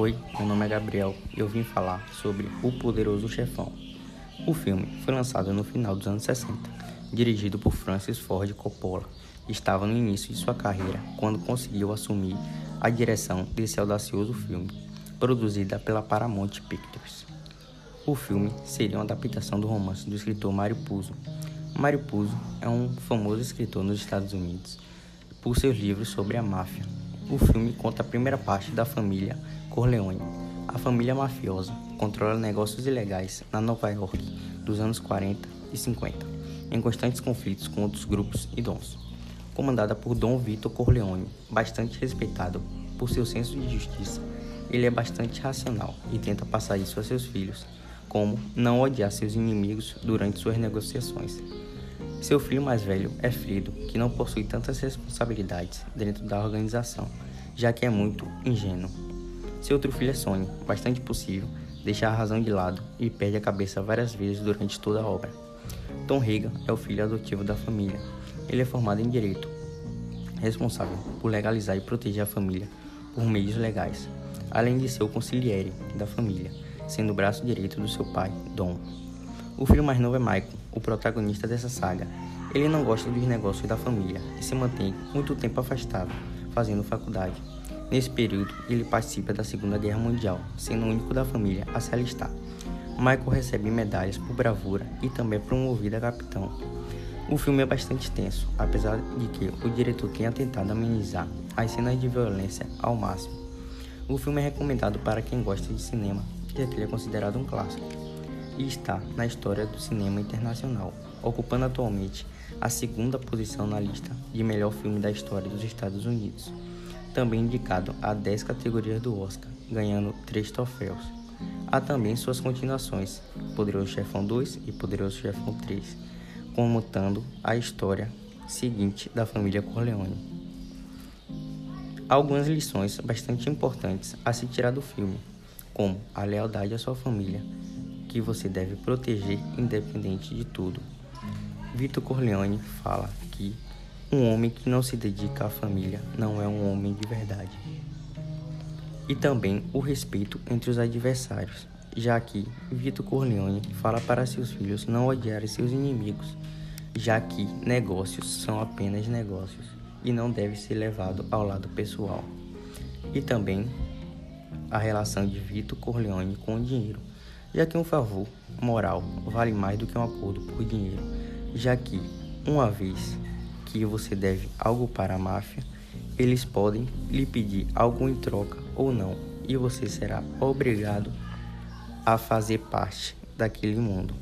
Oi, meu nome é Gabriel e eu vim falar sobre O Poderoso Chefão. O filme foi lançado no final dos anos 60, dirigido por Francis Ford Coppola. Estava no início de sua carreira quando conseguiu assumir a direção desse audacioso filme, produzida pela Paramount Pictures. O filme seria uma adaptação do romance do escritor Mário Puzo. Mário Puzo é um famoso escritor nos Estados Unidos por seus livros sobre a máfia. O filme conta a primeira parte da família Corleone. A família mafiosa controla negócios ilegais na Nova York dos anos 40 e 50, em constantes conflitos com outros grupos e dons. Comandada por Dom Vito Corleone, bastante respeitado por seu senso de justiça, ele é bastante racional e tenta passar isso a seus filhos, como não odiar seus inimigos durante suas negociações. Seu filho mais velho é Frido, que não possui tantas responsabilidades dentro da organização, já que é muito ingênuo. Seu outro filho é Sônia, bastante possível, deixa a razão de lado e perde a cabeça várias vezes durante toda a obra. Tom Regan é o filho adotivo da família. Ele é formado em Direito, responsável por legalizar e proteger a família por meios legais, além de ser o consigliere da família, sendo o braço direito do seu pai, Dom. O filho mais novo é Michael, o protagonista dessa saga. Ele não gosta dos negócios da família e se mantém muito tempo afastado, fazendo faculdade. Nesse período, ele participa da Segunda Guerra Mundial, sendo o único da família a se alistar. Michael recebe medalhas por bravura e também é promovido a capitão. O filme é bastante tenso, apesar de que o diretor tenha tentado amenizar as cenas de violência ao máximo. O filme é recomendado para quem gosta de cinema, já que ele é considerado um clássico e está na história do cinema internacional, ocupando atualmente a segunda posição na lista de melhor filme da história dos Estados Unidos. Também indicado a 10 categorias do Oscar, ganhando 3 troféus. Há também suas continuações, Poderoso Chefão 2 e Poderoso Chefão 3, comutando a história seguinte da família Corleone. Há algumas lições bastante importantes a se tirar do filme, como a lealdade à sua família, que você deve proteger independente de tudo. Vitor Corleone fala que um homem que não se dedica à família não é um homem de verdade. E também o respeito entre os adversários, já que Vitor Corleone fala para seus filhos não odiarem seus inimigos, já que negócios são apenas negócios e não deve ser levado ao lado pessoal. E também a relação de Vitor Corleone com o dinheiro já que um favor moral vale mais do que um acordo por dinheiro, já que, uma vez que você deve algo para a máfia, eles podem lhe pedir algo em troca ou não, e você será obrigado a fazer parte daquele mundo.